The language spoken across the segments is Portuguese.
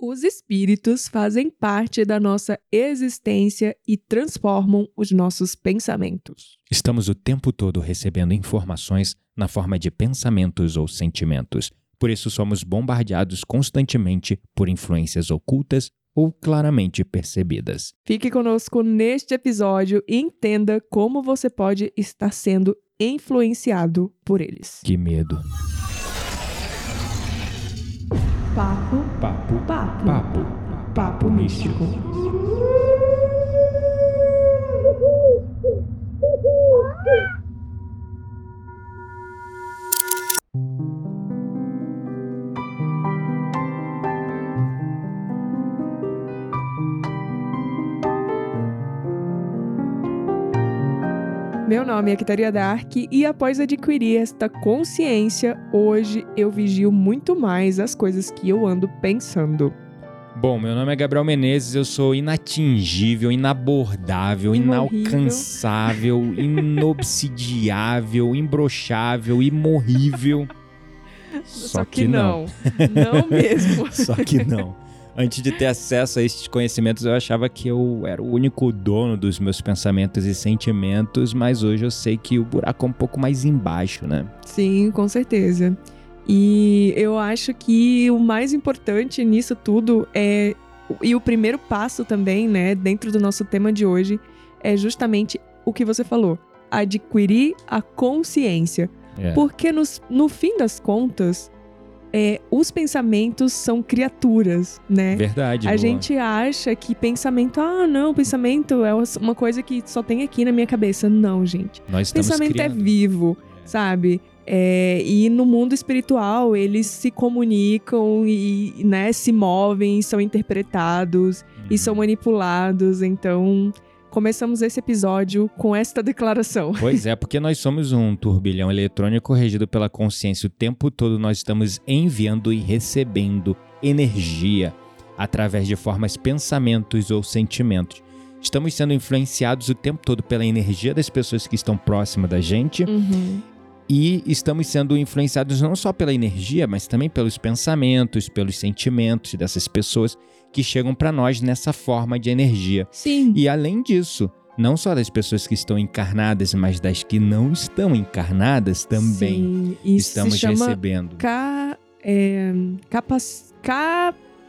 Os espíritos fazem parte da nossa existência e transformam os nossos pensamentos. Estamos o tempo todo recebendo informações na forma de pensamentos ou sentimentos. Por isso, somos bombardeados constantemente por influências ocultas ou claramente percebidas. Fique conosco neste episódio e entenda como você pode estar sendo influenciado por eles. Que medo. Papo, Papo, papo, papo, papo místico. Meu nome é Kitaria Dark e após adquirir esta consciência, hoje eu vigio muito mais as coisas que eu ando pensando. Bom, meu nome é Gabriel Menezes, eu sou inatingível, inabordável, inalcançável, inobsidiável, imbrochável, imorrível. Só, que, não. Não mesmo. Só que não. Antes de ter acesso a estes conhecimentos, eu achava que eu era o único dono dos meus pensamentos e sentimentos, mas hoje eu sei que o buraco é um pouco mais embaixo, né? Sim, com certeza. E eu acho que o mais importante nisso tudo é. E o primeiro passo também, né, dentro do nosso tema de hoje, é justamente o que você falou: adquirir a consciência. É. Porque nos- no fim das contas, é, os pensamentos são criaturas, né? Verdade. A Lua. gente acha que pensamento, ah, não, pensamento é uma coisa que só tem aqui na minha cabeça. Não, gente. Nós estamos pensamento criando. é vivo, sabe? É, e no mundo espiritual eles se comunicam e né, se movem, são interpretados e Uhum. são manipulados. Então, começamos esse episódio com esta declaração. Pois é, porque nós somos um turbilhão eletrônico regido pela consciência. O tempo todo nós estamos enviando e recebendo energia através de formas pensamentos ou sentimentos. Estamos sendo influenciados o tempo todo pela energia das pessoas que estão próximas da gente Uhum. e estamos sendo influenciados não só pela energia, mas também pelos pensamentos, pelos sentimentos dessas pessoas que chegam para nós nessa forma de energia. Sim. E além disso, não só das pessoas que estão encarnadas, mas das que não estão encarnadas também Sim, isso estamos se chama recebendo. ca, é, capac-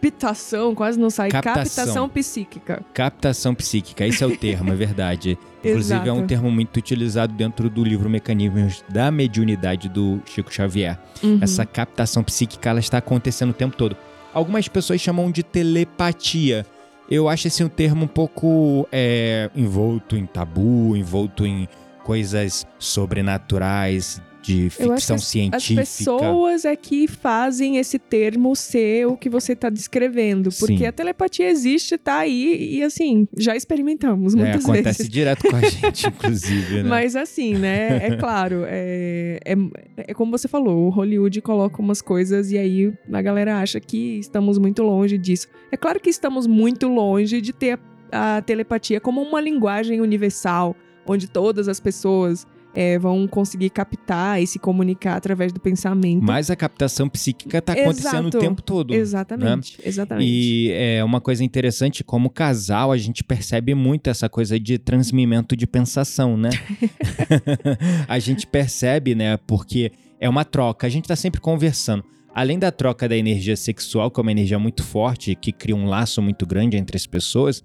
captação, quase não sai. Captação. Captação psíquica. Captação psíquica, esse é o termo, é verdade. Inclusive é um Exato. termo muito utilizado dentro do livro Mecanismos da Mediunidade do Chico Xavier. Uhum. Essa captação psíquica ela está acontecendo o tempo todo. Algumas pessoas chamam de telepatia. Eu acho esse um termo um pouco é, envolto em tabu, envolto em coisas sobrenaturais, de ficção as- As científica. pessoas é que fazem esse termo ser o que você está descrevendo. Porque Sim. a telepatia existe, tá aí, e assim, já experimentamos É, muitas acontece vezes. direto com a gente, inclusive, né? Mas assim, né? É claro, é, é, é como você falou, o Hollywood coloca umas coisas e aí a galera acha que estamos muito longe disso. É claro que estamos muito longe de ter a, a telepatia como uma linguagem universal, onde todas as pessoas é, vão conseguir captar e se comunicar através do pensamento. Mas a captação psíquica está acontecendo Exato. o tempo todo. Exatamente, exatamente. E é uma coisa interessante, como casal, a gente percebe muito essa coisa de transmimento de pensação, né? a gente percebe, né? Porque é uma troca, a gente tá sempre conversando. Além da troca da energia sexual, que é uma energia muito forte, que cria um laço muito grande entre as pessoas,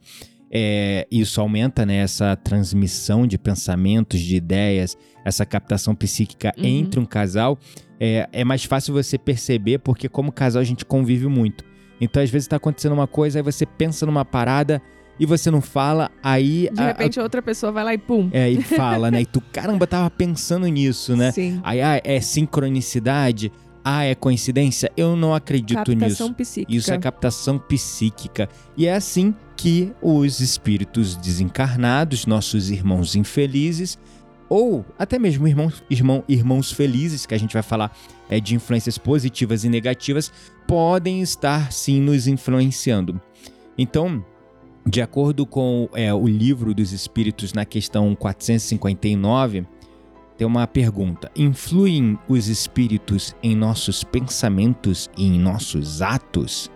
é, isso aumenta né, essa transmissão de pensamentos, de ideias, essa captação psíquica Uhum. entre um casal. É, é mais fácil você perceber, porque como casal a gente convive muito. Então, às vezes, tá acontecendo uma coisa, aí você pensa numa parada e você não fala, aí. De a- a- repente, outra pessoa vai lá e pum. é, e fala, né? E tu, caramba, tava pensando nisso, né? Sim. Aí, ah, é sincronicidade? Ah, é coincidência? Eu não acredito Captação nisso. psíquica. Isso é captação psíquica. E é assim que os espíritos desencarnados, nossos irmãos infelizes, ou até mesmo irmãos, irmão, irmãos felizes, que a gente vai falar é, de influências positivas e negativas, podem estar sim nos influenciando. Então, de acordo com é, o livro dos Espíritos, na questão 459, tem uma pergunta: influem os espíritos em nossos pensamentos e em nossos atos?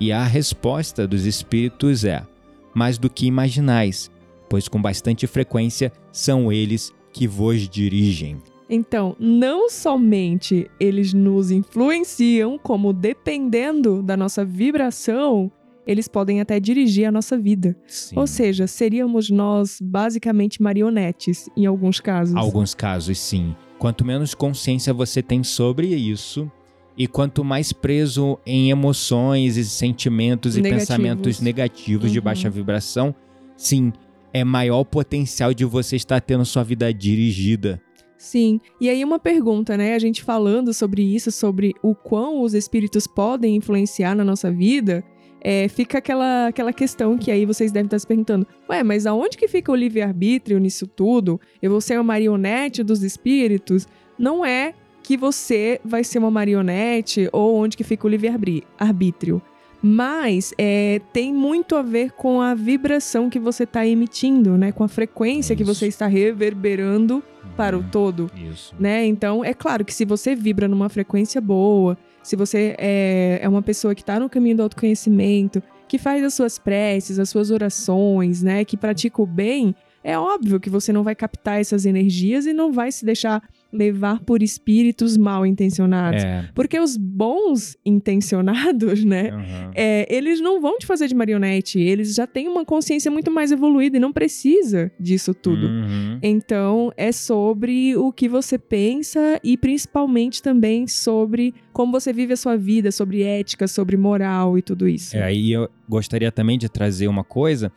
E a resposta dos espíritos é: mais do que imaginais, pois com bastante frequência são eles que vos dirigem. Então, não somente eles nos influenciam, como dependendo da nossa vibração, eles podem até dirigir a nossa vida. Sim. Ou seja, seríamos nós basicamente marionetes em alguns casos. Alguns casos, sim. Quanto menos consciência você tem sobre isso, e quanto mais preso em emoções e sentimentos Negativos. e pensamentos negativos de Uhum. baixa vibração, sim, é maior o potencial de você estar tendo sua vida dirigida. Sim. E aí uma pergunta, né? A gente falando sobre isso, sobre o quão os espíritos podem influenciar na nossa vida, é, fica aquela, aquela questão que aí vocês devem estar se perguntando: ué, mas aonde que fica o livre-arbítrio nisso tudo? Eu vou ser uma marionete dos espíritos? Não é que você vai ser uma marionete ou onde que fica o livre-arbítrio. Mas é, tem muito a ver com a vibração que você está emitindo, né? Com a frequência que Isso. você está reverberando para o Hum, todo, Isso. né? Então, é claro que se você vibra numa frequência boa, se você é, é uma pessoa que está no caminho do autoconhecimento, que faz as suas preces, as suas orações, né? Que pratica o bem, é óbvio que você não vai captar essas energias e não vai se deixar levar por espíritos mal intencionados. É. Porque os bons intencionados, né? aham. é, eles não vão te fazer de marionete, eles já têm uma consciência muito mais evoluída e não precisa disso tudo. Uhum. Então, é sobre o que você pensa e principalmente também sobre como você vive a sua vida, sobre ética, sobre moral e tudo isso. É, aí eu gostaria também de trazer uma coisa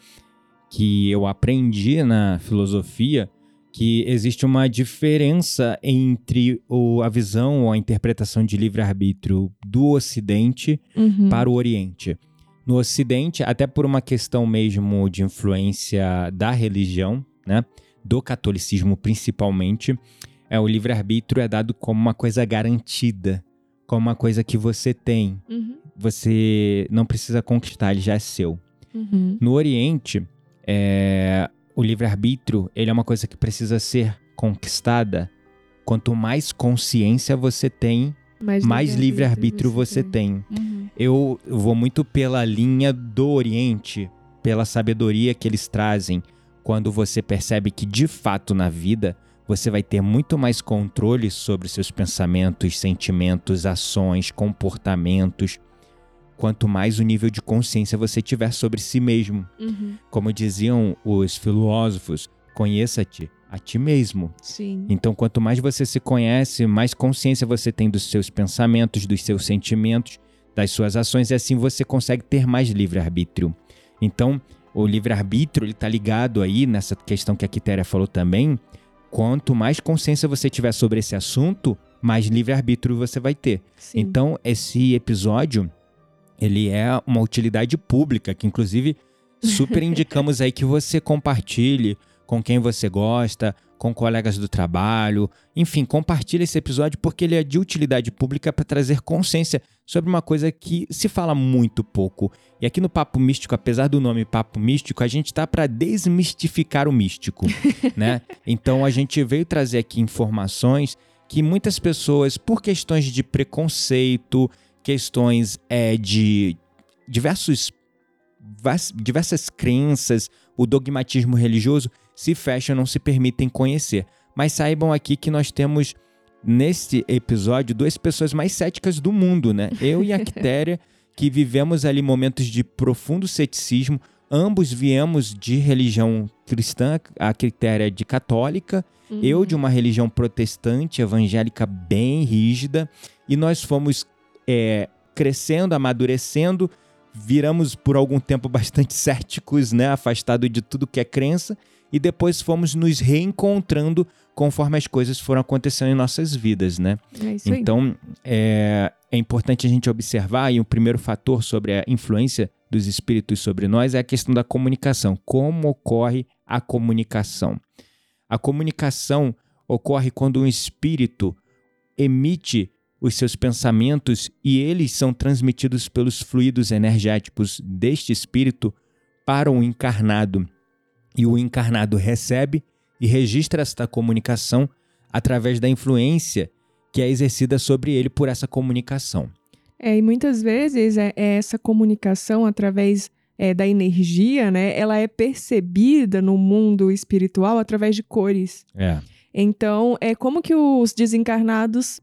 que eu aprendi na filosofia, que existe uma diferença entre o, a visão ou a interpretação de livre-arbítrio do Ocidente Uhum. para o Oriente. No Ocidente, até por uma questão mesmo de influência da religião, né, do catolicismo principalmente, é o livre-arbítrio é dado como uma coisa garantida, como uma coisa que você tem, Uhum. você não precisa conquistar, ele já é seu. Uhum. No Oriente, é, o livre-arbítrio ele é uma coisa que precisa ser conquistada. Quanto mais consciência você tem, mais livre-arbítrio você tem. Uhum. Eu vou muito pela linha do Oriente, pela sabedoria que eles trazem, quando você percebe que de fato na vida você vai ter muito mais controle sobre seus pensamentos, sentimentos, ações, comportamentos, quanto mais o nível de consciência você tiver sobre si mesmo. Uhum. Como diziam os filósofos, conheça-te a ti mesmo. Sim. Então, quanto mais você se conhece, mais consciência você tem dos seus pensamentos, dos seus sentimentos, das suas ações, e assim você consegue ter mais livre-arbítrio. Então, o livre-arbítrio está ligado aí nessa questão que a Quitéria falou também. Quanto mais consciência você tiver sobre esse assunto, mais livre-arbítrio você vai ter. Sim. Então, esse episódio, ele é uma utilidade pública, que inclusive super indicamos aí que você compartilhe com quem você gosta, com colegas do trabalho, enfim, compartilhe esse episódio porque ele é de utilidade pública para trazer consciência sobre uma coisa que se fala muito pouco. E aqui no Papo Místico, apesar do nome Papo Místico, a gente tá para desmistificar o místico, né? Então a gente veio trazer aqui informações que muitas pessoas, por questões de preconceito, questões é, de diversos, diversas crenças, o dogmatismo religioso, se fecham, não se permitem conhecer. Mas saibam aqui que nós temos neste episódio duas pessoas mais céticas do mundo, né? Eu e a Quitéria, que vivemos ali momentos de profundo ceticismo. Ambos viemos de religião cristã, a Quitéria de católica, Uhum. eu de uma religião protestante, evangélica bem rígida, e nós fomos é, crescendo, amadurecendo, viramos por algum tempo bastante céticos, né, afastado de tudo que é crença, e depois fomos nos reencontrando conforme as coisas foram acontecendo em nossas vidas, né? É isso aí. Então, é, é importante a gente observar, e o primeiro fator sobre a influência dos espíritos sobre nós é a questão da comunicação. Como ocorre a comunicação? A comunicação ocorre quando um espírito emite os seus pensamentos e eles são transmitidos pelos fluidos energéticos deste espírito para o encarnado. E o encarnado recebe e registra esta comunicação através da influência que é exercida sobre ele por essa comunicação. É, e muitas vezes é, é essa comunicação através é, da energia, né? Ela é percebida no mundo espiritual através de cores. É. Então, é como que os desencarnados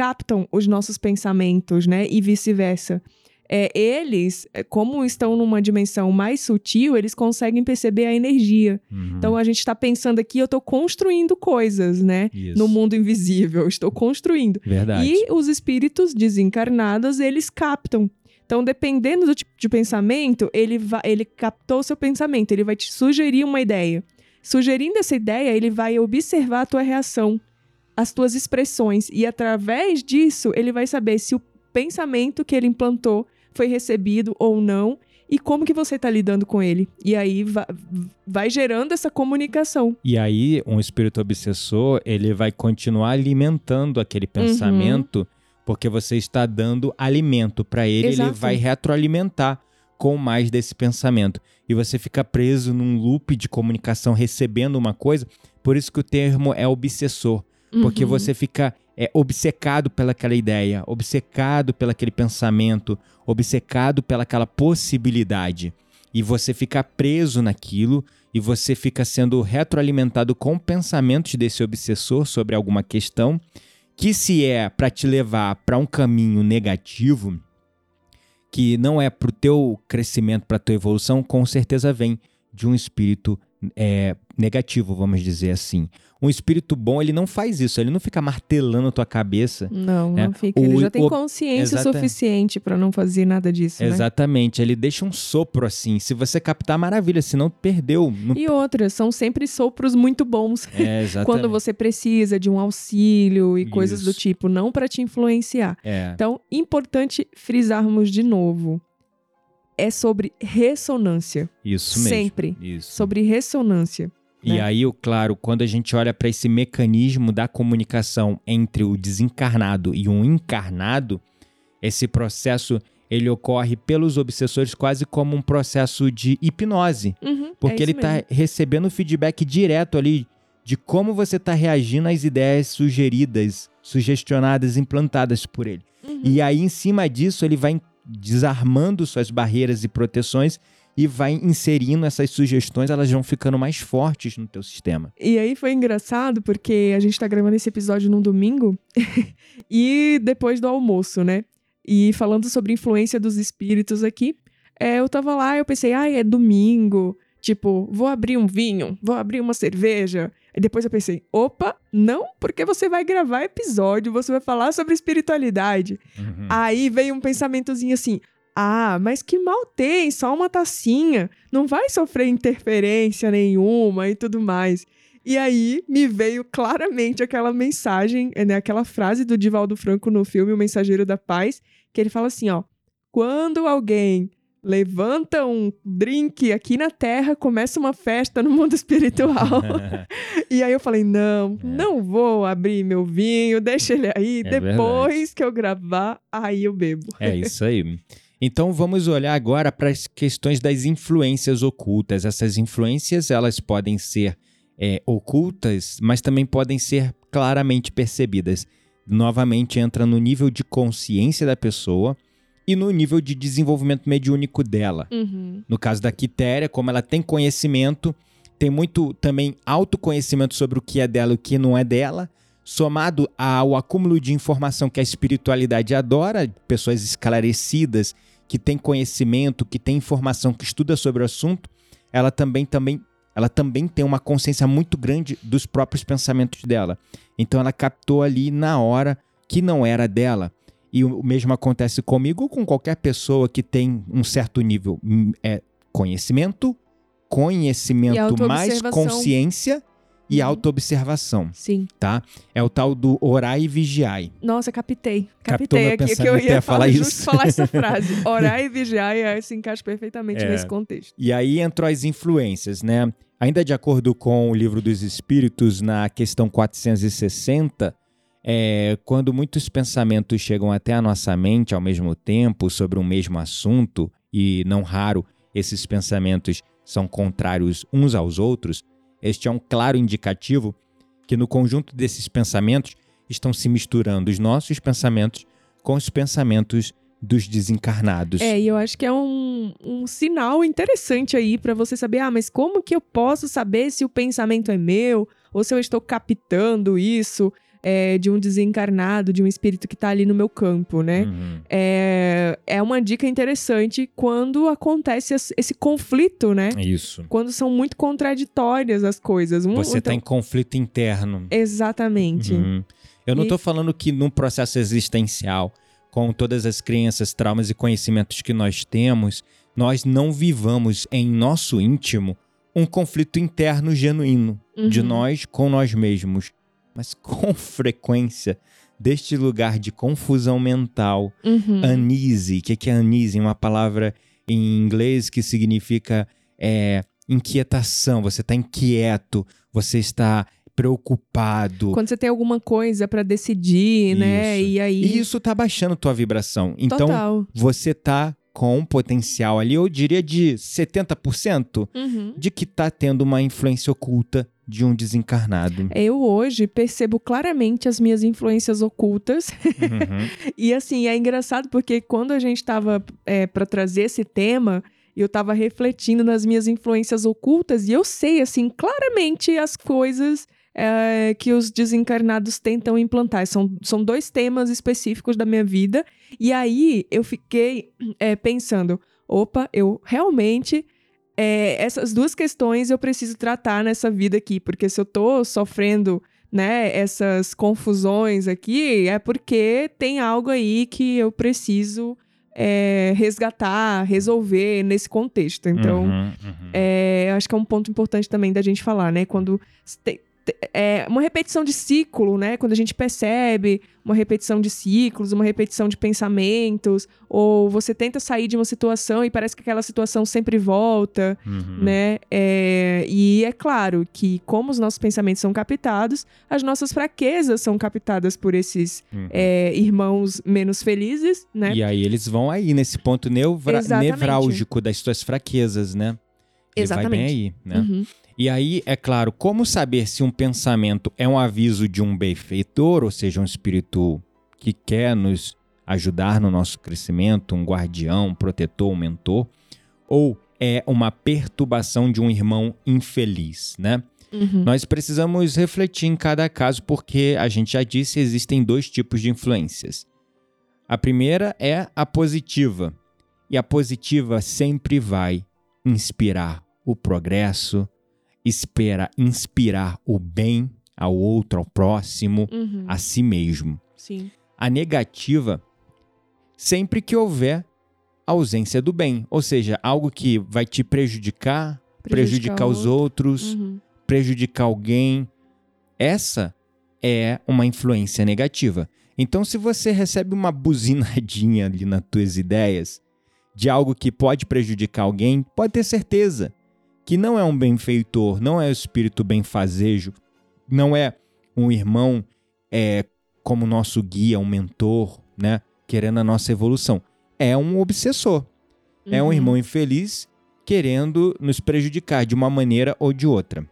captam os nossos pensamentos, né? E vice-versa. É, eles, é, como estão numa dimensão mais sutil, eles conseguem perceber a energia. Uhum. Então a gente está pensando aqui, eu estou construindo coisas, né? Isso. No mundo invisível, estou construindo. Verdade. E os espíritos desencarnados, eles captam. Então, dependendo do tipo de pensamento, ele, vai, ele captou o seu pensamento, ele vai te sugerir uma ideia. Sugerindo essa ideia, ele vai observar a tua reação, as tuas expressões, e através disso, ele vai saber se o pensamento que ele implantou foi recebido ou não e como que você está lidando com ele. E aí vai, vai gerando essa comunicação. E aí, um espírito obsessor, ele vai continuar alimentando aquele Uhum. pensamento, porque você está dando alimento para ele, ele Exato. vai retroalimentar com mais desse pensamento. E você fica preso num loop de comunicação recebendo uma coisa, por isso que o termo é obsessor, porque Uhum. você fica é, obcecado pelaquela ideia, obcecado pelaquele pensamento, obcecado pelaquela possibilidade. E você fica preso naquilo e você fica sendo retroalimentado com pensamentos desse obsessor sobre alguma questão, que se é para te levar para um caminho negativo, que não é para o teu crescimento, para tua evolução, com certeza vem de um espírito é, negativo, vamos dizer assim. Um espírito bom, ele não faz isso, ele não fica martelando a tua cabeça. Não, É, não fica. Ele o- já tem consciência suficiente para não fazer nada disso, né? Exatamente, ele deixa um sopro assim. Se você captar, maravilha, senão perdeu. Não... E outras, são sempre sopros muito bons. É, exatamente. Quando você precisa de um auxílio e coisas do Isso. tipo, não para te influenciar. É, Então, importante frisarmos de novo. É sobre ressonância. isso mesmo. Sempre. Isso. Sobre ressonância. E né? aí, o- claro, quando a gente olha para esse mecanismo da comunicação entre o desencarnado e um encarnado, esse processo ele ocorre pelos obsessores quase como um processo de hipnose, Uhum, porque é ele está recebendo feedback direto ali de como você está reagindo às ideias sugeridas, sugestionadas, implantadas por ele. Uhum. E aí, em cima disso, ele vai desarmando suas barreiras e proteções e vai inserindo essas sugestões, elas vão ficando mais fortes no teu sistema. E aí foi engraçado porque a gente tá gravando esse episódio num domingo e depois do almoço, né? E falando sobre influência dos espíritos aqui, é, eu tava lá e eu pensei, ai, é domingo, tipo, vou abrir um vinho, vou abrir uma cerveja. E depois eu pensei, opa, não, porque você vai gravar episódio, você vai falar sobre espiritualidade. Aí veio um pensamentozinho assim: ah, mas que mal tem, só uma tacinha, não vai sofrer interferência nenhuma e tudo mais. E aí me veio claramente aquela mensagem, né, aquela frase do Divaldo Franco no filme O Mensageiro da Paz, que ele fala assim, ó: "Quando alguém levanta um drink aqui na Terra, começa uma festa no mundo espiritual". E aí eu falei, não, É. não vou abrir meu vinho, deixa ele aí, É depois que eu gravar, aí eu bebo. É isso aí. Então vamos olhar agora para as questões das influências ocultas. Essas influências elas podem ser é, ocultas, mas também podem ser claramente percebidas. Novamente entra no nível de consciência da pessoa e no nível de desenvolvimento mediúnico dela. Uhum. No caso da Quitéria, como ela tem conhecimento, tem muito também autoconhecimento sobre o que é dela e o que não é dela, somado ao acúmulo de informação que a espiritualidade adora, pessoas esclarecidas, que têm conhecimento, que têm informação, que estuda sobre o assunto, ela também, também, ela também tem uma consciência muito grande dos próprios pensamentos dela. Então ela captou ali na hora que não era dela. E o mesmo acontece comigo ou com qualquer pessoa que tem um certo nível hum, é conhecimento, conhecimento mais consciência e Uhum. autoobservação, Sim. tá? É o tal do orai e vigiai. Nossa, captei. Captei aqui que eu ia falar, falar isso. falar essa frase. Orar e vigiar e se encaixa perfeitamente É. nesse contexto. E aí entrou as influências, né? Ainda de acordo com o livro dos Espíritos, na questão 460, é, quando muitos pensamentos chegam até a nossa mente ao mesmo tempo sobre um mesmo assunto, e não raro esses pensamentos são contrários uns aos outros, este é um claro indicativo que no conjunto desses pensamentos estão se misturando os nossos pensamentos com os pensamentos dos desencarnados. É, e eu acho que é um, um sinal interessante aí para você saber, ah, mas como que eu posso saber se o pensamento é meu ou se eu estou captando isso? É, de um desencarnado, de um espírito que tá ali no meu campo, né? Uhum. É, é uma dica interessante quando acontece esse esse conflito, né? Isso. Quando são muito contraditórias as coisas. Um, Você está então- em conflito interno. Exatamente. Uhum. Eu não E- estou falando que num processo existencial, com todas as crenças, traumas e conhecimentos que nós temos, nós não vivamos em nosso íntimo um conflito interno genuíno de Uhum. nós com nós mesmos. Mas com frequência, deste lugar de confusão mental, Uhum. Anise. O que que é anise? Uma palavra em inglês que significa é, inquietação. Você está inquieto, você está preocupado. Quando você tem alguma coisa pra decidir, né? Isso. E aí. E isso tá baixando tua vibração. Então, Total. você tá com um potencial ali, eu diria de 70% Uhum. de que tá tendo uma influência oculta de um desencarnado. Eu hoje percebo claramente as minhas influências ocultas. Uhum. E assim, é engraçado porque quando a gente tava é, para trazer esse tema, eu tava refletindo nas minhas influências ocultas e eu sei, assim, claramente as coisas é, que os desencarnados tentam implantar. São, são dois temas específicos da minha vida. E aí eu fiquei é, pensando: opa, eu realmente. É, essas duas questões eu preciso tratar nessa vida aqui, porque se eu tô sofrendo né, essas confusões aqui, é porque tem algo aí que eu preciso é, resgatar, resolver nesse contexto. Então, Uhum, uhum. é, acho que é um ponto importante também da gente falar, né? Quando te- é uma repetição de ciclo, né? Quando a gente percebe uma repetição de ciclos, uma repetição de pensamentos, ou você tenta sair de uma situação e parece que aquela situação sempre volta, Uhum. né? É, e é claro que, como os nossos pensamentos são captados, as nossas fraquezas são captadas por esses Uhum. é, irmãos menos felizes, né? E aí eles vão aí nesse ponto neuvra- Exatamente. nevrálgico das suas fraquezas, né? Ele vai bem Exatamente. aí, né? Uhum. E aí, é claro, como saber se um pensamento é um aviso de um benfeitor, ou seja, um espírito que quer nos ajudar no nosso crescimento, um guardião, um protetor, um mentor, ou é uma perturbação de um irmão infeliz, né? Uhum. Nós precisamos refletir em cada caso, porque a gente já disse existem dois tipos de influências. A primeira é a positiva, e a positiva sempre vai inspirar o progresso, espera inspirar o bem ao outro, ao próximo, Uhum. a si mesmo. Sim. A negativa, sempre que houver ausência do bem, ou seja, algo que vai te prejudicar, prejudicar, o os outros, Uhum. prejudicar alguém. Essa é uma influência negativa. Então, se você recebe uma buzinadinha ali nas tuas ideias de algo que pode prejudicar alguém, pode ter certeza que não é um benfeitor, não é o espírito benfazejo, não é um irmão é, como nosso guia, um mentor, né, querendo a nossa evolução. É um obsessor. É um Uhum. irmão infeliz querendo nos prejudicar de uma maneira ou de outra.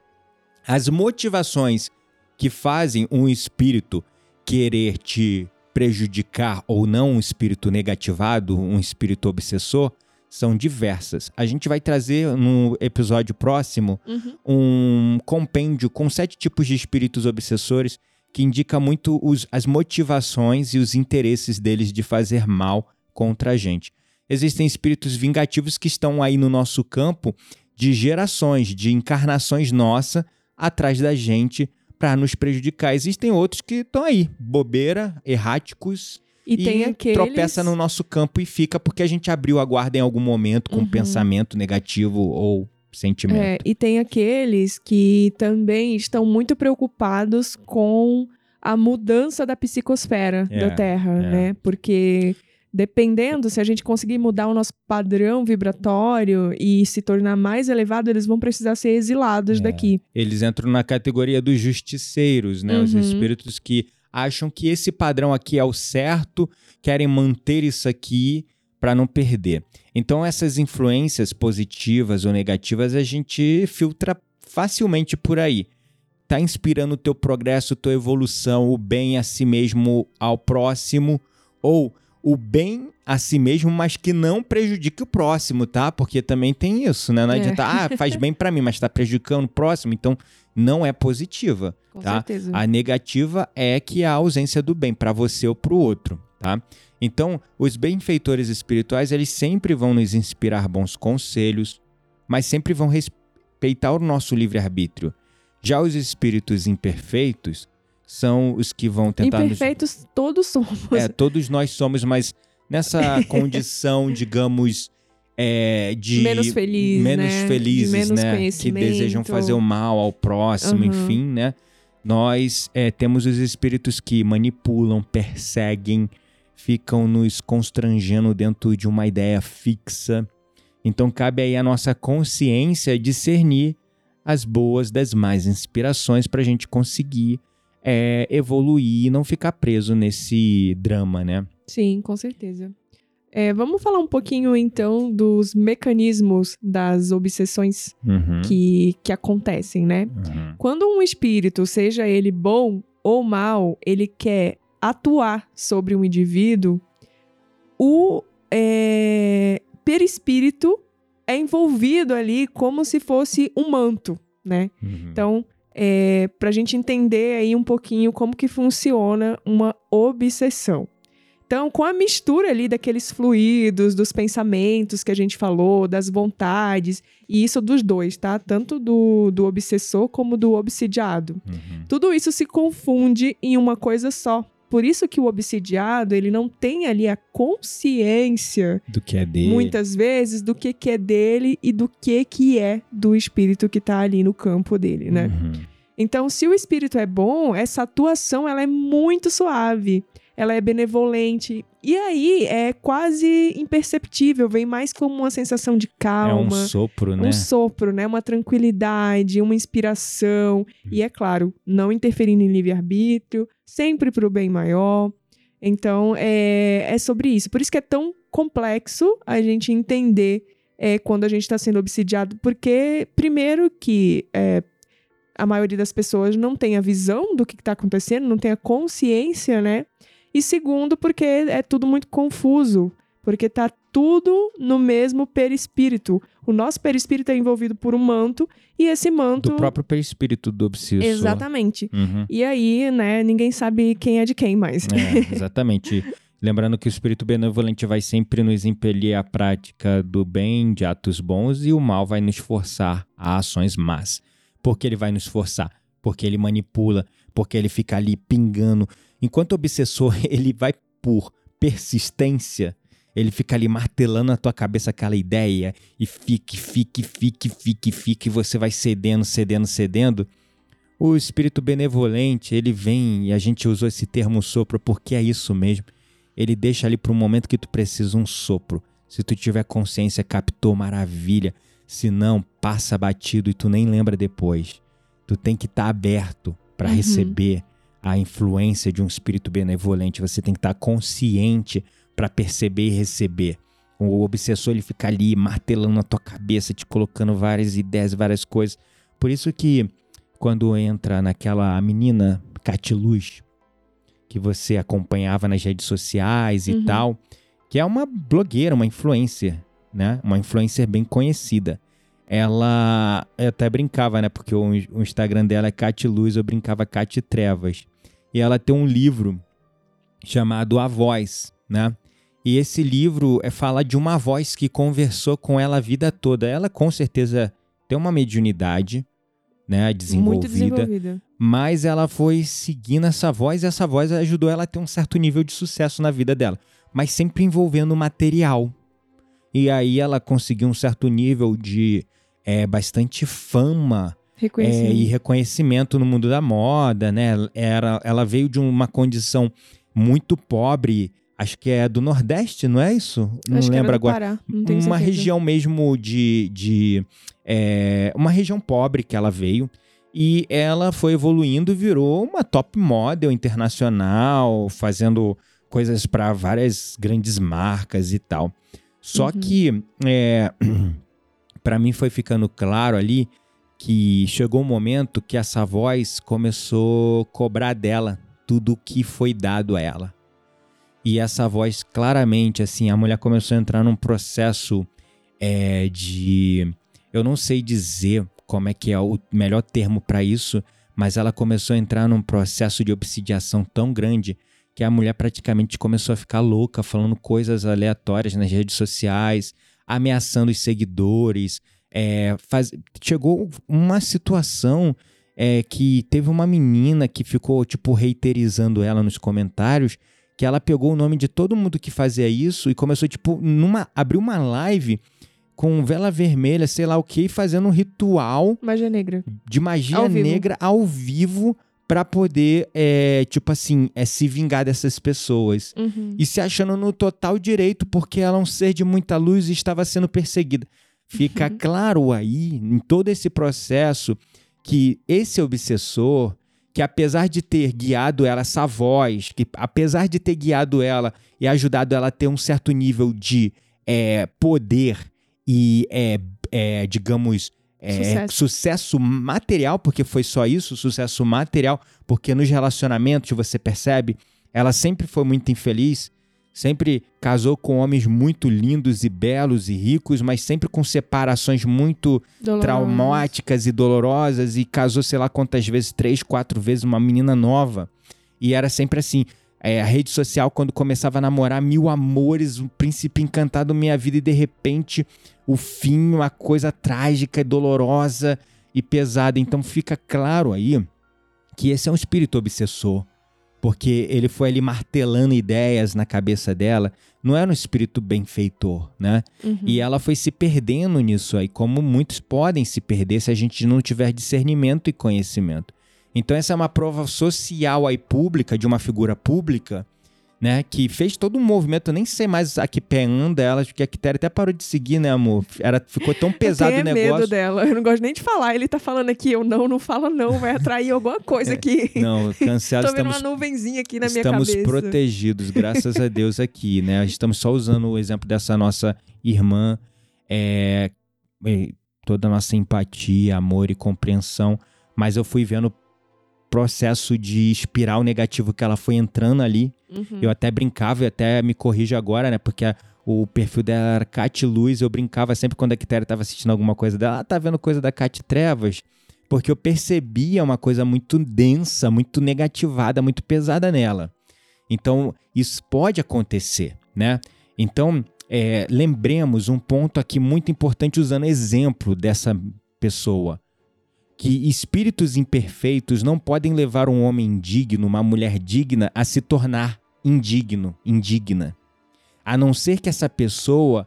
As motivações que fazem um espírito querer te prejudicar ou não, um espírito negativado, um espírito obsessor, são diversas. A gente vai trazer no episódio próximo Uhum. um compêndio com sete tipos de espíritos obsessores que indica muito os- as motivações e os interesses deles de fazer mal contra a gente. Existem espíritos vingativos que estão aí no nosso campo de gerações, de encarnações nossa atrás da gente para nos prejudicar. Existem outros que estão aí, bobeira, erráticos E, tem aqueles... tropeça no nosso campo e fica porque a gente abriu a guarda em algum momento com um Uhum. pensamento negativo ou sentimento. É, e tem aqueles que também estão muito preocupados com a mudança da psicosfera É, da Terra, é. né? Porque dependendo, se a gente conseguir mudar o nosso padrão vibratório e se tornar mais elevado, eles vão precisar ser exilados É. daqui. Eles entram na categoria dos justiceiros, né? Os Uhum. espíritos que acham que esse padrão aqui é o certo, querem manter isso aqui para não perder. Então essas influências positivas ou negativas a gente filtra facilmente por aí. Tá inspirando o teu progresso, tua evolução, o bem a si mesmo ao próximo ou o bem a si mesmo, mas que não prejudique o próximo, tá? Porque também tem isso, né? Não É. adianta, ah, faz bem pra mim, mas tá prejudicando o próximo, então não é positiva, Com tá? certeza. A negativa é que a ausência do bem para você ou para o outro, tá? Então, os benfeitores espirituais, eles sempre vão nos inspirar bons conselhos, mas sempre vão respeitar o nosso livre-arbítrio. Já os espíritos imperfeitos são os que vão tentar nos Imperfeitos todos somos. é, todos nós somos, mas nessa condição, digamos, é, de Menos feliz, menos né? De felizes, menos né? Que desejam fazer o mal ao próximo, Uhum. enfim, né? Nós é, temos os espíritos que manipulam, perseguem, ficam nos constrangendo dentro de uma ideia fixa. Então cabe aí a nossa consciência discernir as boas das más inspirações para a gente conseguir é, evoluir e não ficar preso nesse drama, né? Sim, com certeza. É, vamos falar um pouquinho então dos mecanismos das obsessões Uhum, que, que acontecem, né? uhum. Quando um espírito, seja ele bom ou mal, ele quer atuar sobre um indivíduo, o é, perispírito é envolvido ali como se fosse um manto, né? Uhum. Então, é, para a gente entender aí um pouquinho como que funciona uma obsessão. Então, com a mistura ali daqueles fluidos, dos pensamentos que a gente falou, das vontades, e isso dos dois, tá? Tanto do, do obsessor como do obsidiado. Uhum. Tudo isso se confunde em uma coisa só. Por isso que o obsidiado, ele não tem ali a consciência, Do que é dele. muitas vezes, do que, que é dele e do que, que é do espírito que tá ali no campo dele, né? Uhum. Então, se o espírito é bom, essa atuação ela é muito suave, ela é benevolente e aí é quase imperceptível, vem mais como uma sensação de É um calma, sopro, né? um sopro, né, uma tranquilidade, uma inspiração e é claro, não interferindo em livre arbítrio, sempre para o bem maior. Então, é, é sobre isso. Por isso que é tão complexo a gente entender é, quando a gente está sendo obsidiado, porque primeiro que é, a maioria das pessoas não tem a visão do que está acontecendo, não tem a consciência, né? E segundo, porque é tudo muito confuso, porque tá tudo no mesmo perispírito. O nosso perispírito é envolvido por um manto e esse manto Do próprio perispírito do obsessor. exatamente. Uhum. E aí, né, ninguém sabe quem é de quem mais. É, exatamente. Lembrando que o espírito benevolente vai sempre nos impelir à prática do bem, de atos bons, e o mal vai nos forçar a ações más. Por que ele vai nos forçar? Porque ele manipula, porque ele fica ali pingando. Enquanto o obsessor, ele vai por persistência, ele fica ali martelando na tua cabeça aquela ideia, e fique, fique, fique, fique, fique, e você vai cedendo, cedendo, cedendo. O espírito benevolente, ele vem, e a gente usou esse termo sopro porque é isso mesmo. Ele deixa ali para um momento que tu precisa um sopro. Se tu tiver consciência, captou, maravilha. Se não, passa batido e tu nem lembra depois. Tu tem que estar aberto para Uhum. receber a influência de um espírito benevolente. Você tem que estar consciente para perceber e receber. O obsessor ele fica ali martelando na tua cabeça, te colocando várias ideias, várias coisas. Por isso que quando entra naquela menina Catiluz, que você acompanhava nas redes sociais e Uhum. tal, que é uma blogueira, uma influencer, né? Uma influencer bem conhecida. Ela eu até brincava, né? Porque o, o Instagram dela é Catiluz, eu brincava Cati Trevas. E ela tem um livro chamado A Voz, né? E esse livro é falar de uma voz que conversou com ela a vida toda. Ela com certeza tem uma mediunidade, né, Muito desenvolvida, desenvolvida. mas ela foi seguindo essa voz e essa voz ajudou ela a ter um certo nível de sucesso na vida dela, mas sempre envolvendo material. E aí ela conseguiu um certo nível de é, bastante fama é, Reconhecimento. e reconhecimento no mundo da moda, né? Era, ela veio de uma condição muito pobre, acho que é do Nordeste, não é isso? Não Acho lembro do agora Pará, não tenho uma certeza. região mesmo de, de é, uma região pobre que ela veio e ela foi evoluindo e virou uma top model internacional, fazendo coisas para várias grandes marcas e tal. Só Uhum. que é, para mim foi ficando claro ali que chegou um momento que essa voz começou a cobrar dela tudo o que foi dado a ela. E essa voz, claramente, assim, a mulher começou a entrar num processo é, de. Eu não sei dizer como é que é o melhor termo para isso, mas ela começou a entrar num processo de obsidiação tão grande que a mulher praticamente começou a ficar louca, falando coisas aleatórias nas redes sociais, ameaçando os seguidores. É, faz... Chegou uma situação é, que teve uma menina que ficou, tipo, reiterizando ela nos comentários, que ela pegou o nome de todo mundo que fazia isso e começou, tipo, numa. abriu uma live com vela vermelha, sei lá o que, fazendo um ritual. Magia negra. De magia ao negra ao vivo para poder, é, tipo assim, é, se vingar dessas pessoas. Uhum. E se achando no total direito, porque ela é um ser de muita luz e estava sendo perseguida. Fica uhum. claro aí, em todo esse processo, que esse obsessor, que apesar de ter guiado ela, essa voz, que apesar de ter guiado ela e ajudado ela a ter um certo nível de é, poder e, é, é, digamos, é, sucesso. sucesso. material, porque foi só isso, sucesso material, porque nos relacionamentos você percebe, ela sempre foi muito infeliz Sempre casou com homens muito lindos e belos e ricos, mas sempre com separações muito Doloroso. traumáticas e dolorosas. E casou, sei lá quantas vezes, três, quatro vezes, uma menina nova. E era sempre assim. É, a rede social, quando começava a namorar, mil amores, um príncipe encantado minha vida, e de repente o fim, uma coisa trágica, dolorosa e pesada. Então fica claro aí que esse é um espírito obsessor porque ele foi ali martelando ideias na cabeça dela, não era um espírito benfeitor, né? Uhum. E ela foi se perdendo nisso aí, como muitos podem se perder se a gente não tiver discernimento e conhecimento. Então essa é uma prova social aí pública de uma figura pública né? Que fez todo um movimento, eu nem sei mais a que pé anda ela, porque a Quitéria até parou de seguir, né, amor? Era, ficou tão pesado eu o negócio. medo dela, eu não gosto nem de falar. Ele tá falando aqui, eu não, não fala não, vai atrair alguma coisa é, aqui. Não, cancela. Tô vendo estamos, uma nuvenzinha aqui na minha cabeça. Estamos protegidos, graças a Deus aqui, né? Estamos só usando o exemplo dessa nossa irmã, é, toda a nossa empatia, amor e compreensão, mas eu fui vendo processo de espiral negativo que ela foi entrando ali. Uhum. Eu até brincava, e até me corrijo agora, né? Porque a, o perfil dela era Cat Luz, eu brincava sempre quando a Quitéria estava assistindo alguma coisa dela, ah, tá vendo coisa da Cat Trevas? Porque eu percebia uma coisa muito densa, muito negativada, muito pesada nela. Então, isso pode acontecer, né? Então, é, lembremos um ponto aqui muito importante usando exemplo dessa pessoa que espíritos imperfeitos não podem levar um homem digno, uma mulher digna, a se tornar indigno, indigna. A não ser que essa pessoa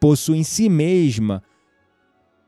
possua em si mesma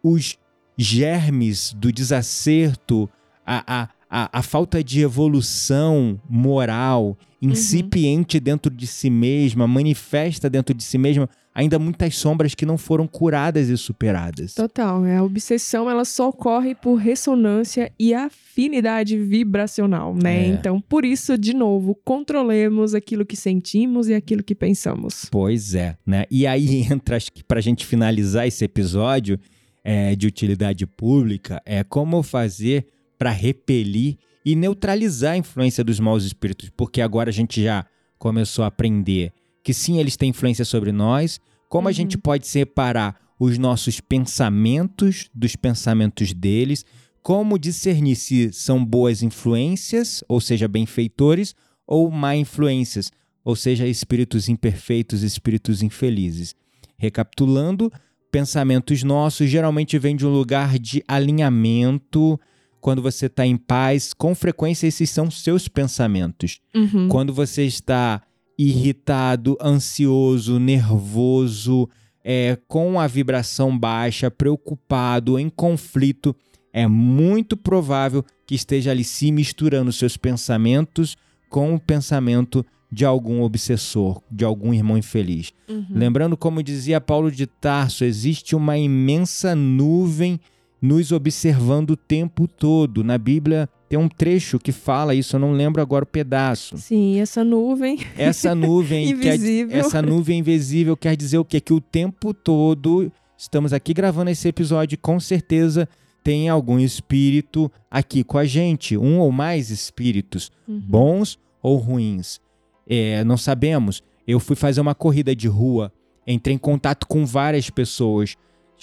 os germes do desacerto, a, a, a, a falta de evolução moral incipiente uhum. dentro de si mesma, manifesta dentro de si mesma ainda muitas sombras que não foram curadas e superadas. Total, é a obsessão ela só ocorre por ressonância e afinidade vibracional, né? É. Então, por isso, de novo, controlemos aquilo que sentimos e aquilo que pensamos. Pois é, né? E aí entra, acho que pra gente finalizar esse episódio é, de utilidade pública, é como fazer para repelir e neutralizar a influência dos maus espíritos, porque agora a gente já começou a aprender que sim, eles têm influência sobre nós, como uhum. a gente pode separar os nossos pensamentos dos pensamentos deles, como discernir se são boas influências, ou seja, benfeitores, ou má influências, ou seja, espíritos imperfeitos, espíritos infelizes. Recapitulando, pensamentos nossos geralmente vêm de um lugar de alinhamento. Quando você está em paz, com frequência esses são seus pensamentos. Uhum. Quando você está irritado, ansioso, nervoso, é, com a vibração baixa, preocupado, em conflito, é muito provável que esteja ali se misturando seus pensamentos com o pensamento de algum obsessor, de algum irmão infeliz. Uhum. Lembrando, como dizia Paulo de Tarso, existe uma imensa nuvem nos observando o tempo todo. Na Bíblia tem um trecho que fala isso, eu não lembro agora o pedaço. Sim, essa nuvem. Essa nuvem invisível. Quer, essa nuvem invisível quer dizer o quê? Que o tempo todo estamos aqui gravando esse episódio, com certeza tem algum espírito aqui com a gente, um ou mais espíritos, uhum. bons ou ruins. É, não sabemos. Eu fui fazer uma corrida de rua, entrei em contato com várias pessoas.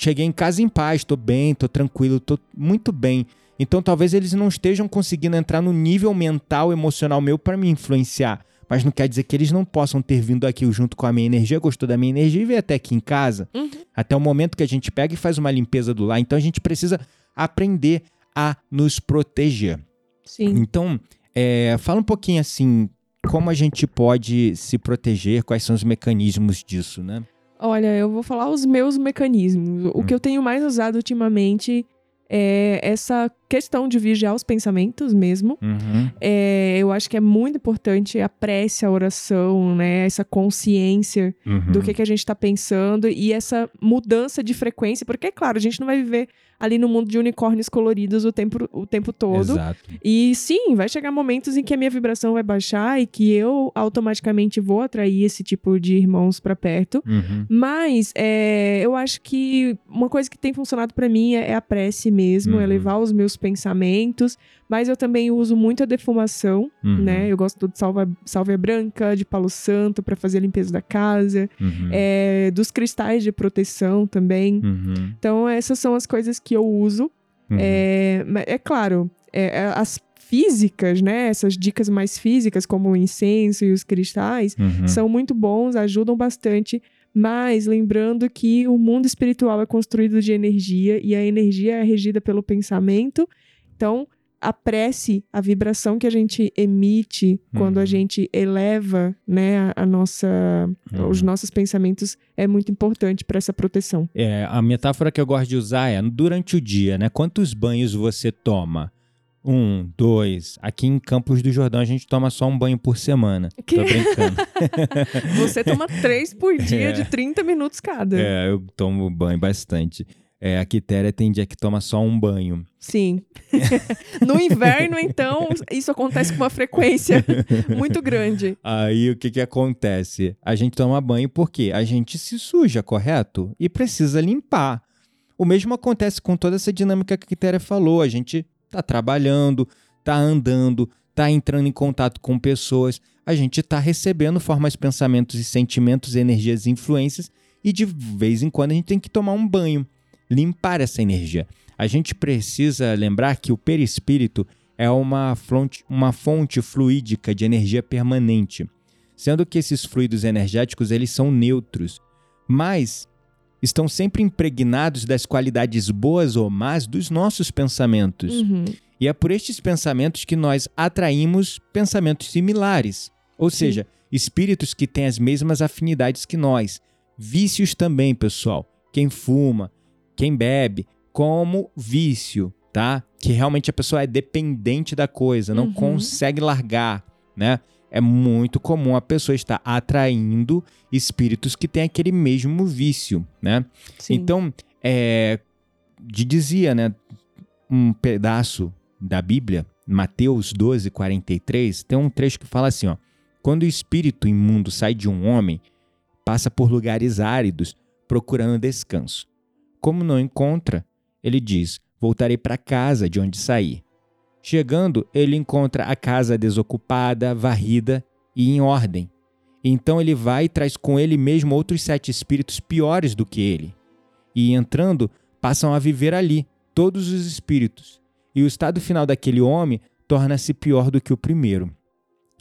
Cheguei em casa em paz, tô bem, tô tranquilo, tô muito bem. Então talvez eles não estejam conseguindo entrar no nível mental, emocional meu para me influenciar. Mas não quer dizer que eles não possam ter vindo aqui junto com a minha energia, gostou da minha energia e veio até aqui em casa. Uhum. Até o momento que a gente pega e faz uma limpeza do lar. Então a gente precisa aprender a nos proteger. Sim. Então, é, fala um pouquinho assim, como a gente pode se proteger, quais são os mecanismos disso, né? Olha, eu vou falar os meus mecanismos. O Hum. que eu tenho mais usado ultimamente é essa questão de vigiar os pensamentos mesmo. Uhum. É, eu acho que é muito importante a prece, a oração, né? Essa consciência Uhum. do que, que a gente está pensando e essa mudança de frequência, porque, é claro, a gente não vai viver ali no mundo de unicórnios coloridos o tempo, o tempo todo. Exato. E sim, vai chegar momentos em que a minha vibração vai baixar e que eu automaticamente vou atrair esse tipo de irmãos para perto. Uhum. Mas é, eu acho que uma coisa que tem funcionado pra mim é, é a prece mesmo, Uhum. é levar os meus pensamentos. Mas eu também uso muito a defumação, Uhum. né? Eu gosto de salva, salvia branca, de palo santo pra fazer a limpeza da casa, Uhum. é, dos cristais de proteção também. Uhum. Então essas são as coisas que eu uso. Uhum. É, é claro, é, é, as físicas, né? Essas dicas mais físicas, como o incenso e os cristais, Uhum. são muito bons, ajudam bastante. Mas lembrando que o mundo espiritual é construído de energia e a energia é regida pelo pensamento. Então, a prece, a vibração que a gente emite quando Uhum. a gente eleva, né, a, a nossa, Uhum. os nossos pensamentos é muito importante para essa proteção. É, a metáfora que eu gosto de usar é durante o dia, né? Quantos banhos você toma? Um, dois. Aqui em Campos do Jordão a gente toma só um banho por semana. Que? Tô brincando. Você toma três por dia É. de 30 minutos cada. é, eu tomo banho bastante. É, a Quitéria tem dia que toma só um banho. Sim. no inverno, então, isso acontece com uma frequência muito grande. Aí o que que acontece? A gente toma banho porque a gente se suja, correto? E precisa limpar. O mesmo acontece com toda essa dinâmica que a Quitéria falou. A gente tá trabalhando, tá andando, tá entrando em contato com pessoas. A gente tá recebendo formas, pensamentos e sentimentos, energias e influências. E de vez em quando a gente tem que tomar um banho, limpar essa energia. A gente precisa lembrar que o perispírito é uma fonte, uma fonte fluídica de energia permanente, sendo que esses fluidos energéticos eles são neutros, mas estão sempre impregnados das qualidades boas ou más dos nossos pensamentos. Uhum. E é por estes pensamentos que nós atraímos pensamentos similares, ou Sim. seja, espíritos que têm as mesmas afinidades que nós. Vícios também, pessoal. Quem fuma, quem bebe, como vício, tá? Que realmente a pessoa é dependente da coisa, não Uhum. consegue largar, né? É muito comum a pessoa estar atraindo espíritos que têm aquele mesmo vício, né? Sim. Então, é, de- dizia, né, um pedaço da Bíblia, Mateus 12, 43, tem um trecho que fala assim, ó, quando o espírito imundo sai de um homem, passa por lugares áridos, procurando descanso. Como não encontra, ele diz, voltarei para casa de onde saí. Chegando, ele encontra a casa desocupada, varrida e em ordem. Então ele vai e traz com ele mesmo outros sete espíritos piores do que ele. E entrando, passam a viver ali, todos os espíritos. E o estado final daquele homem torna-se pior do que o primeiro.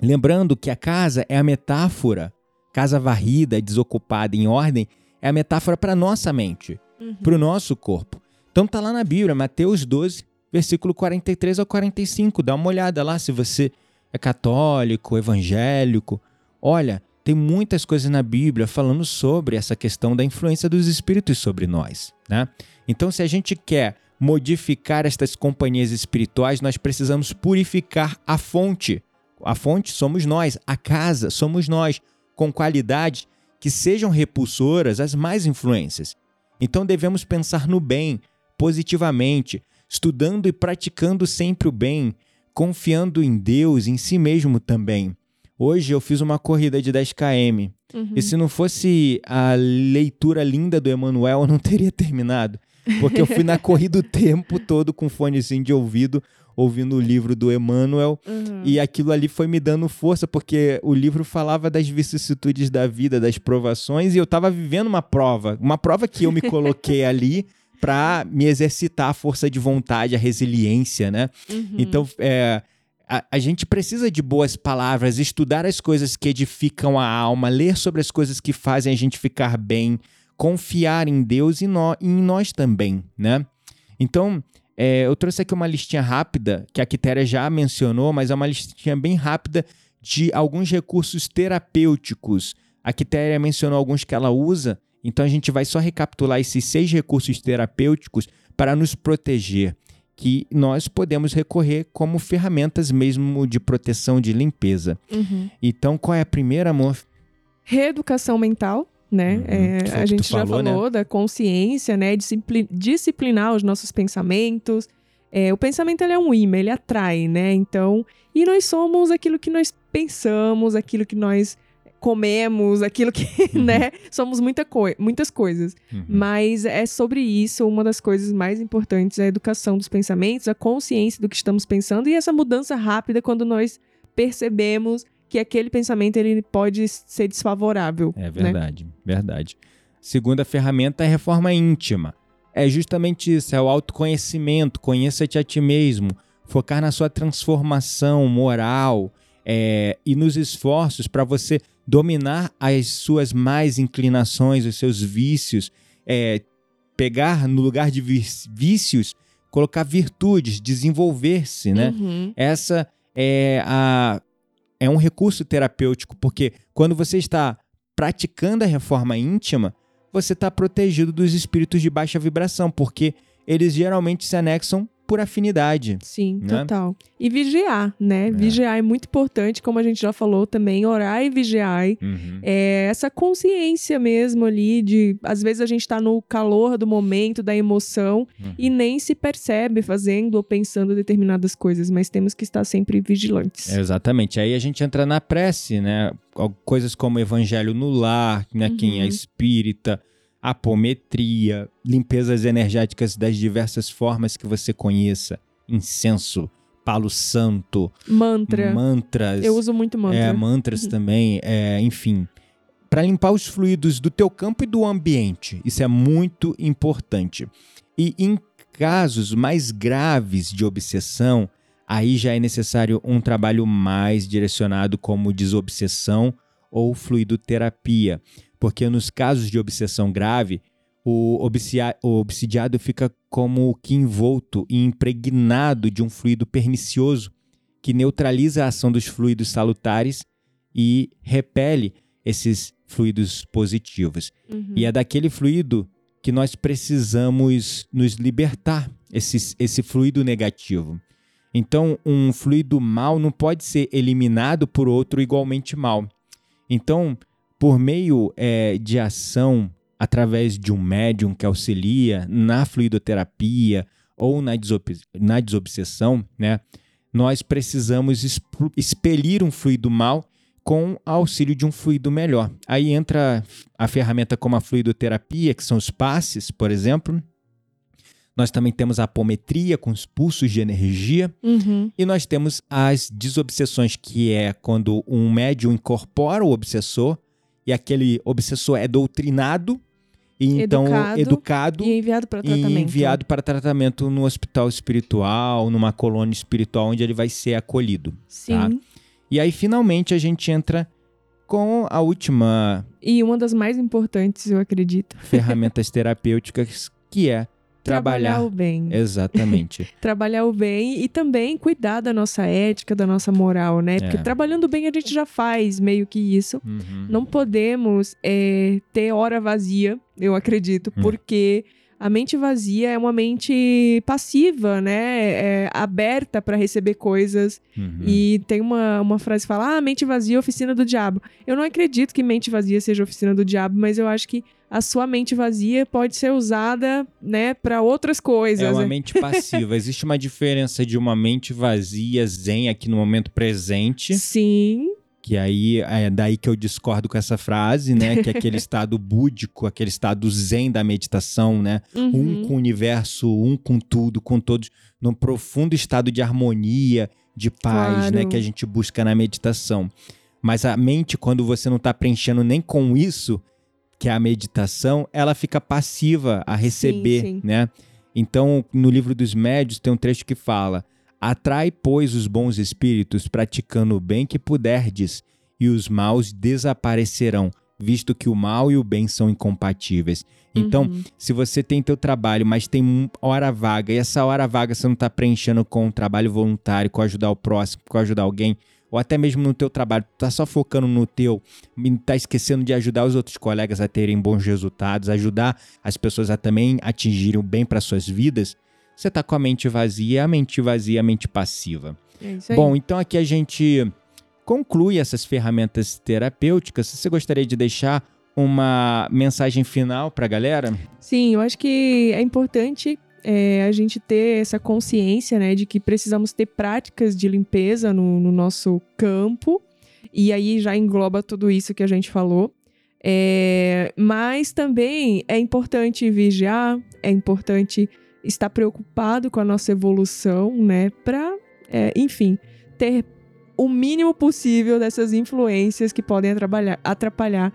Lembrando que a casa é a metáfora, casa varrida, desocupada, em ordem, é a metáfora para nossa mente, Uhum. para o nosso corpo. Então tá lá na Bíblia, Mateus 12, versículo 43 ao 45. Dá uma olhada lá se você é católico, evangélico. Olha, tem muitas coisas na Bíblia falando sobre essa questão da influência dos espíritos sobre nós, né? Então, se a gente quer modificar estas companhias espirituais, nós precisamos purificar a fonte. A fonte somos nós, a casa somos nós, com qualidades que sejam repulsoras às mais influências. Então devemos pensar no bem, positivamente, estudando e praticando sempre o bem, confiando em Deus, em si mesmo também. Hoje eu fiz uma corrida de 10 km. Uhum. E se não fosse a leitura linda do Emanuel, eu não teria terminado. Porque eu fui na corrida o tempo todo com fonezinho de ouvido, ouvindo o livro do Emmanuel. Uhum. E aquilo ali foi me dando força, porque o livro falava das vicissitudes da vida, das provações, e eu estava vivendo uma prova. Uma prova que eu me coloquei ali para me exercitar a força de vontade, a resiliência, né? Uhum. Então, é, a, a, gente precisa de boas palavras, estudar as coisas que edificam a alma, ler sobre as coisas que fazem a gente ficar bem, confiar em Deus e, no, e em nós também, né? Então, é, eu trouxe aqui uma listinha rápida, que a Quitéria já mencionou, mas é uma listinha bem rápida de alguns recursos terapêuticos. A Quitéria mencionou alguns que ela usa, então a gente vai só recapitular esses seis recursos terapêuticos para nos proteger, que nós podemos recorrer como ferramentas mesmo de proteção, de limpeza. Uhum. Então, qual é a primeira, amor? Reeducação mental. Né? Uhum. É, a gente já falou, falou né? da consciência, né? Discipli- disciplinar os nossos pensamentos. É, o pensamento ele é um imã, ele atrai, né? Então, e nós somos aquilo que nós pensamos, aquilo que nós comemos, aquilo que, Uhum. né? Somos muita coi muitas coisas. Uhum. Mas é sobre isso, uma das coisas mais importantes é a educação dos pensamentos, a consciência do que estamos pensando e essa mudança rápida quando nós percebemos que aquele pensamento ele pode ser desfavorável. É né? verdade, verdade. Segunda ferramenta é a reforma íntima. É justamente isso, é o autoconhecimento, conheça-te a ti mesmo, focar na sua transformação moral é, e nos esforços para você dominar as suas mais inclinações, os seus vícios, é, pegar no lugar de ví- vícios, colocar virtudes, desenvolver-se, né? Uhum. Essa é a é um recurso terapêutico, porque quando você está praticando a reforma íntima, você está protegido dos espíritos de baixa vibração, porque eles geralmente se anexam por afinidade. Sim, Né? total. E vigiar, né? Vigiar é muito importante, como a gente já falou também, orar e vigiar. É essa consciência mesmo ali de, às vezes a gente tá no calor do momento, da emoção, Uhum. e nem se percebe fazendo ou pensando determinadas coisas, mas temos que estar sempre vigilantes. Exatamente. Aí a gente entra na prece, né? Coisas como Evangelho no lar, né? Quem é Uhum. espírita, apometria, limpezas energéticas das diversas formas que você conheça, incenso, palo santo, Mantra. mantras. Eu uso muito mantra. É, mantras Uhum. também, é, enfim. Para limpar os fluidos do teu campo e do ambiente. Isso é muito importante. E em casos mais graves de obsessão, aí já é necessário um trabalho mais direcionado como desobsessão ou fluidoterapia. Porque nos casos de obsessão grave, o, o obsidiado fica como que envolto e impregnado de um fluido pernicioso que neutraliza a ação dos fluidos salutares e repele esses fluidos positivos. Uhum. E é daquele fluido que nós precisamos nos libertar, esse, esse fluido negativo. Então, um fluido mal não pode ser eliminado por outro igualmente mal. Então, por meio eh, de ação através de um médium que auxilia na fluidoterapia ou na, desob- na desobsessão, né, nós precisamos expelir um fluido mal com auxílio de um fluido melhor. Aí entra a ferramenta como a fluidoterapia, que são os passes, por exemplo. Nós também temos a apometria com os pulsos de energia. Uhum. E nós temos as desobsessões, que é quando um médium incorpora o obsessor e aquele obsessor é doutrinado e então Educado educado E enviado para e tratamento. enviado para tratamento no hospital espiritual, numa colônia espiritual onde ele vai ser acolhido. Sim. tá? E aí finalmente a gente entra com a última E uma das mais importantes, eu acredito. ferramentas terapêuticas que é trabalhar. o bem. Exatamente. Trabalhar o bem e também cuidar da nossa ética, da nossa moral, né? Porque É. trabalhando bem a gente já faz meio que isso. Uhum. Não podemos é, ter hora vazia, eu acredito, Hum. porque a mente vazia é uma mente passiva, né? É aberta para receber coisas. Uhum. E tem uma, uma frase que fala: Ah, mente vazia, oficina do diabo. Eu não acredito que mente vazia seja oficina do diabo, mas eu acho que a sua mente vazia pode ser usada, né, para outras coisas. É uma né? mente passiva. Existe uma diferença de uma mente vazia, zen aqui no momento presente, Sim, Que aí é daí que eu discordo com essa frase, né? Que é aquele estado búdico, aquele estado zen da meditação, né? Uhum. Um com o universo, um com tudo, com todos, num profundo estado de harmonia, de paz, Claro. né? Que a gente busca na meditação. Mas a mente, quando você não está preenchendo nem com isso, que é a meditação, ela fica passiva a receber, sim. né? Então, no livro dos médios tem um trecho que fala: Atrai, pois, os bons espíritos, praticando o bem que puderdes, e os maus desaparecerão, visto que o mal e o bem são incompatíveis. Então, Uhum. se você tem teu trabalho, mas tem hora vaga, e essa hora vaga você não está preenchendo com um trabalho voluntário, com ajudar o próximo, com ajudar alguém, ou até mesmo no teu trabalho, tu tá só focando no teu, e tá esquecendo de ajudar os outros colegas a terem bons resultados, ajudar as pessoas a também atingirem o bem para suas vidas, você tá com a mente vazia, a mente vazia, a mente passiva. É isso aí. Bom, então aqui a gente conclui essas ferramentas terapêuticas. Você gostaria de deixar uma mensagem final para a galera? Sim, eu acho que é importante é, a gente ter essa consciência, né, de que precisamos ter práticas de limpeza no, no nosso campo, e aí já engloba tudo isso que a gente falou. É, mas também é importante vigiar, é importante estar preocupado com a nossa evolução, né, para, enfim, ter o mínimo possível dessas influências que podem atrapalhar, atrapalhar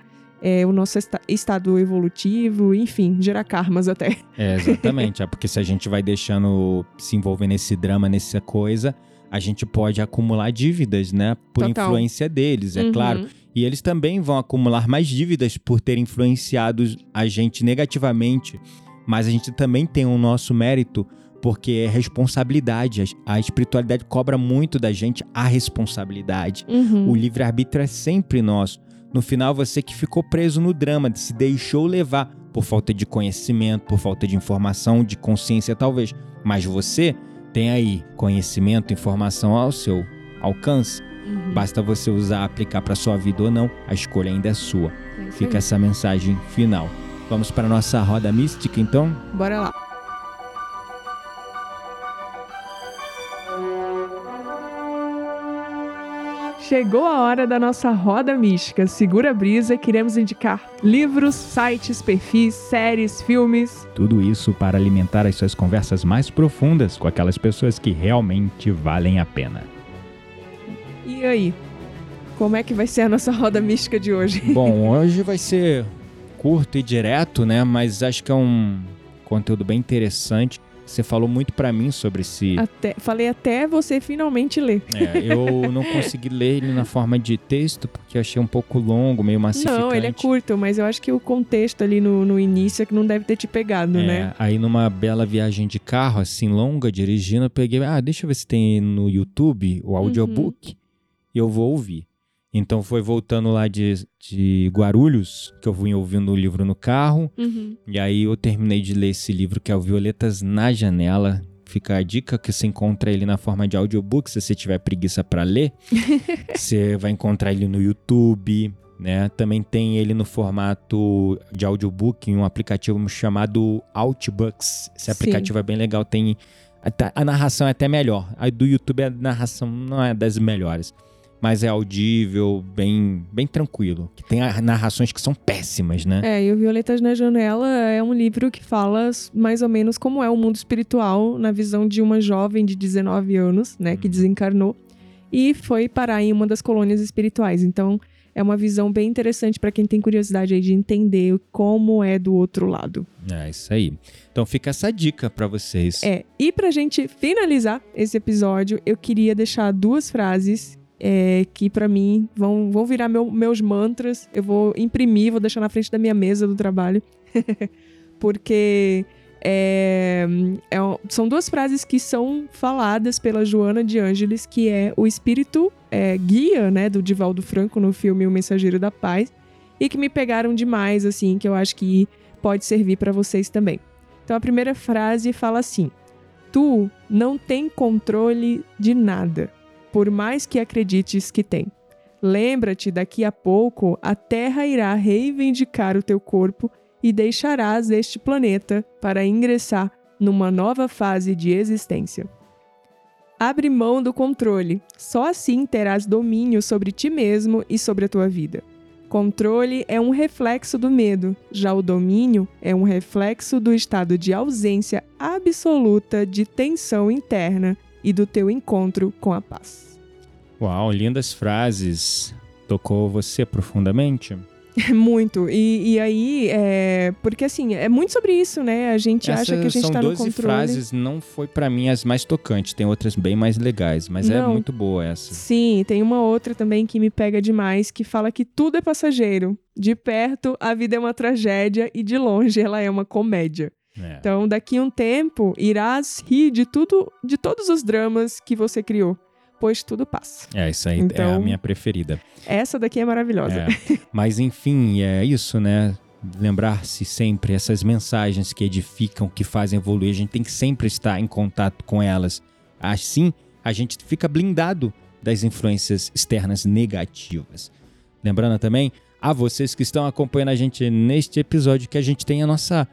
é, o nosso esta- estado evolutivo, enfim, gerar karmas até. É, exatamente. é porque se a gente vai deixando se envolver nesse drama, nessa coisa, a gente pode acumular dívidas, né? Por Total. influência deles, é Uhum. claro. E eles também vão acumular mais dívidas por terem influenciado a gente negativamente. Mas a gente também tem o nosso mérito, porque é responsabilidade. A- A espiritualidade cobra muito da gente a responsabilidade. Uhum. O livre-arbítrio é sempre nosso. No final, você que ficou preso no drama, se deixou levar por falta de conhecimento, por falta de informação, de consciência talvez. Mas você tem aí conhecimento, informação ao seu alcance. Uhum. Basta você usar, aplicar para sua vida ou não, a escolha ainda é sua. É Fica essa mensagem final. Vamos para a nossa roda mística, então? Bora lá. Chegou a hora da nossa roda mística. Segura a brisa, queremos indicar livros, sites, perfis, séries, filmes. Tudo isso para alimentar as suas conversas mais profundas com aquelas pessoas que realmente valem a pena. E aí? Como é que vai ser a nossa roda mística de hoje? Bom, hoje vai ser curto e direto, né? Mas acho que é um conteúdo bem interessante. Você falou muito pra mim sobre esse. Até, falei até você finalmente ler. É, eu não consegui ler ele na forma de texto porque achei um pouco longo, meio massificante. Não, ele é curto, mas eu acho que o contexto ali no, no início é que não deve ter te pegado, É, né? Aí numa bela viagem de carro, assim, longa, dirigindo, eu peguei, ah, deixa eu ver se tem no YouTube o audiobook e eu vou ouvir. Então foi voltando lá de, de Guarulhos, que eu vim ouvindo o livro no carro, Uhum. e aí eu terminei de ler esse livro que é o Violetas na Janela. Fica a dica que você encontra ele na forma de audiobook, se você tiver preguiça para ler. você vai encontrar ele no YouTube, né? Também tem ele no formato de audiobook em um aplicativo chamado Outbooks. Esse Sim. aplicativo é bem legal, tem a narração é até melhor. A do YouTube a narração não é das melhores. Mas é audível, bem, bem tranquilo. Que tem narrações que são péssimas, né? É, e o Violetas na Janela é um livro que fala mais ou menos como é o mundo espiritual na visão de uma jovem de 19 anos, né, que desencarnou e foi parar em uma das colônias espirituais. Então, é uma visão bem interessante para quem tem curiosidade aí de entender como é do outro lado. É isso aí. Então fica essa dica pra vocês. É, e pra gente finalizar esse episódio, eu queria deixar duas frases é, que pra mim vão, vão virar meu- meus mantras. Eu vou imprimir, vou deixar na frente da minha mesa do trabalho. Porque é, é são duas frases que são faladas pela Joana de Ângeles, que é o espírito é, guia, né, do Divaldo Franco no filme O Mensageiro da Paz, e que me pegaram demais, assim, que eu acho que pode servir pra vocês também. Então a primeira frase fala assim: Tu não tem controle de nada, por mais que acredites que tem. Lembra-te, daqui a pouco a Terra irá reivindicar o teu corpo e deixarás este planeta para ingressar numa nova fase de existência. Abre mão do controle. Só assim terás domínio sobre ti mesmo e sobre a tua vida. Controle é um reflexo do medo, já o domínio é um reflexo do estado de ausência absoluta de tensão interna e do teu encontro com a paz. Uau, lindas frases. Tocou você profundamente? Muito. E, e aí, é, porque assim, é muito sobre isso, né? A gente Essas acha que a gente são tá no 12 controle. frases, não foi pra mim as mais tocantes, tem outras bem mais legais, mas é Não. muito boa essa. Sim, tem uma outra também que me pega demais, que fala que tudo é passageiro. De perto, a vida é uma tragédia e de longe ela é uma comédia. É. Então, daqui a um tempo, irás rir de tudo, de todos os dramas que você criou, pois tudo passa. É, isso aí é a Então- minha preferida. Essa daqui é maravilhosa. É. Mas enfim, é isso, né? Lembrar-se sempre essas mensagens que edificam, que fazem evoluir, a gente tem que sempre estar em contato com elas. Assim, a gente fica blindado das influências externas negativas. Lembrando também a vocês que estão acompanhando a gente neste episódio que a gente tem a nossa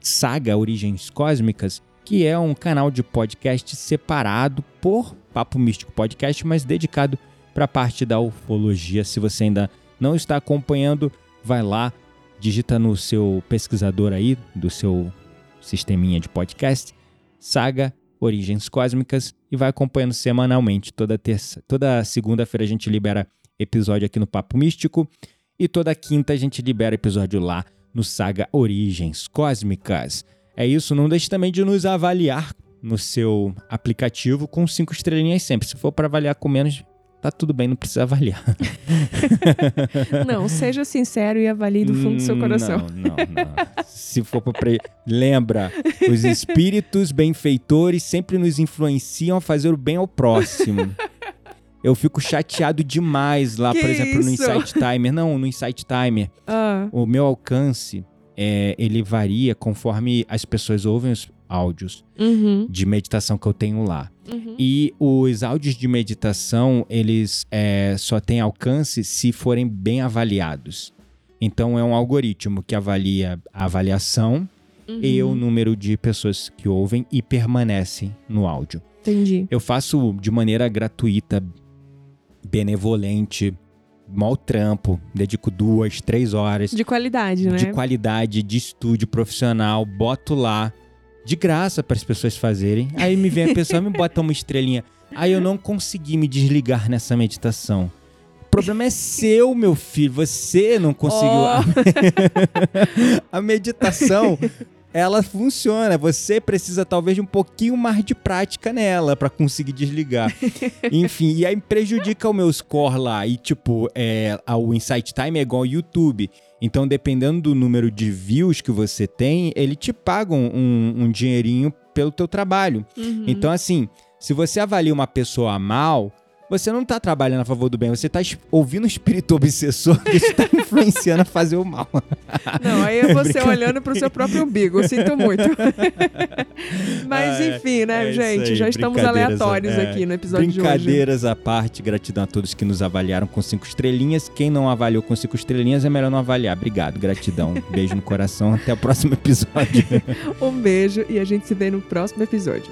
saga Origens Cósmicas, que é um canal de podcast separado por Papo Místico Podcast, mas dedicado para a parte da ufologia. Se você ainda não está acompanhando, vai lá, digita no seu pesquisador aí, do seu sisteminha de podcast, Saga Origens Cósmicas e vai acompanhando semanalmente. Toda terça, toda segunda-feira a gente libera episódio aqui no Papo Místico e toda quinta a gente libera episódio lá no Saga Origens Cósmicas. É isso, não deixe também de nos avaliar no seu aplicativo com cinco estrelinhas sempre. Se for para avaliar com menos, tá tudo bem, não precisa avaliar. Não, seja sincero e avalie do fundo do seu coração. Não, não, não. Se for pra. Pre... Lembra, os espíritos benfeitores sempre nos influenciam a fazer o bem ao próximo. Eu fico chateado demais lá, Que por exemplo, no isso? Insight Timer. Não, no Insight Timer. Ah, O meu alcance, é, ele varia conforme as pessoas ouvem os áudios uhum, de meditação que eu tenho lá. uhum. E os áudios de meditação, eles é, só têm alcance se forem bem avaliados. Então é um algoritmo que avalia a avaliação Uhum. e o número de pessoas que ouvem e permanecem no áudio. Entendi. Eu faço de maneira gratuita, benevolente, mal trampo, dedico duas, três horas De qualidade, né? de qualidade, de estúdio profissional, boto lá de graça para as pessoas fazerem. Aí me vem a pessoa e me bota uma estrelinha. Aí eu não consegui me desligar nessa meditação. O problema é seu, meu filho. Você não conseguiu. Oh. A meditação, ela funciona. Você precisa talvez de um pouquinho mais de prática nela para conseguir desligar. Enfim, e aí prejudica o meu score lá. E tipo, é, o Insight Time é igual ao YouTube. Então, dependendo do número de views que você tem, ele te paga um, um- dinheirinho pelo teu trabalho. Uhum. Então, assim, se você avalia uma pessoa mal, você não tá trabalhando a favor do bem, você tá ouvindo o espírito obsessor que está influenciando a fazer o mal. Não, aí é você olhando pro seu próprio umbigo. Sinto muito. Mas Ah, é. enfim, né, É gente? aí, Já estamos aleatórios é. aqui no episódio de hoje. Brincadeiras à parte, gratidão a todos que nos avaliaram com cinco estrelinhas. Quem não avaliou com cinco estrelinhas é melhor não avaliar. Obrigado, gratidão. Beijo no coração. Até o próximo episódio. Um beijo e a gente se vê no próximo episódio.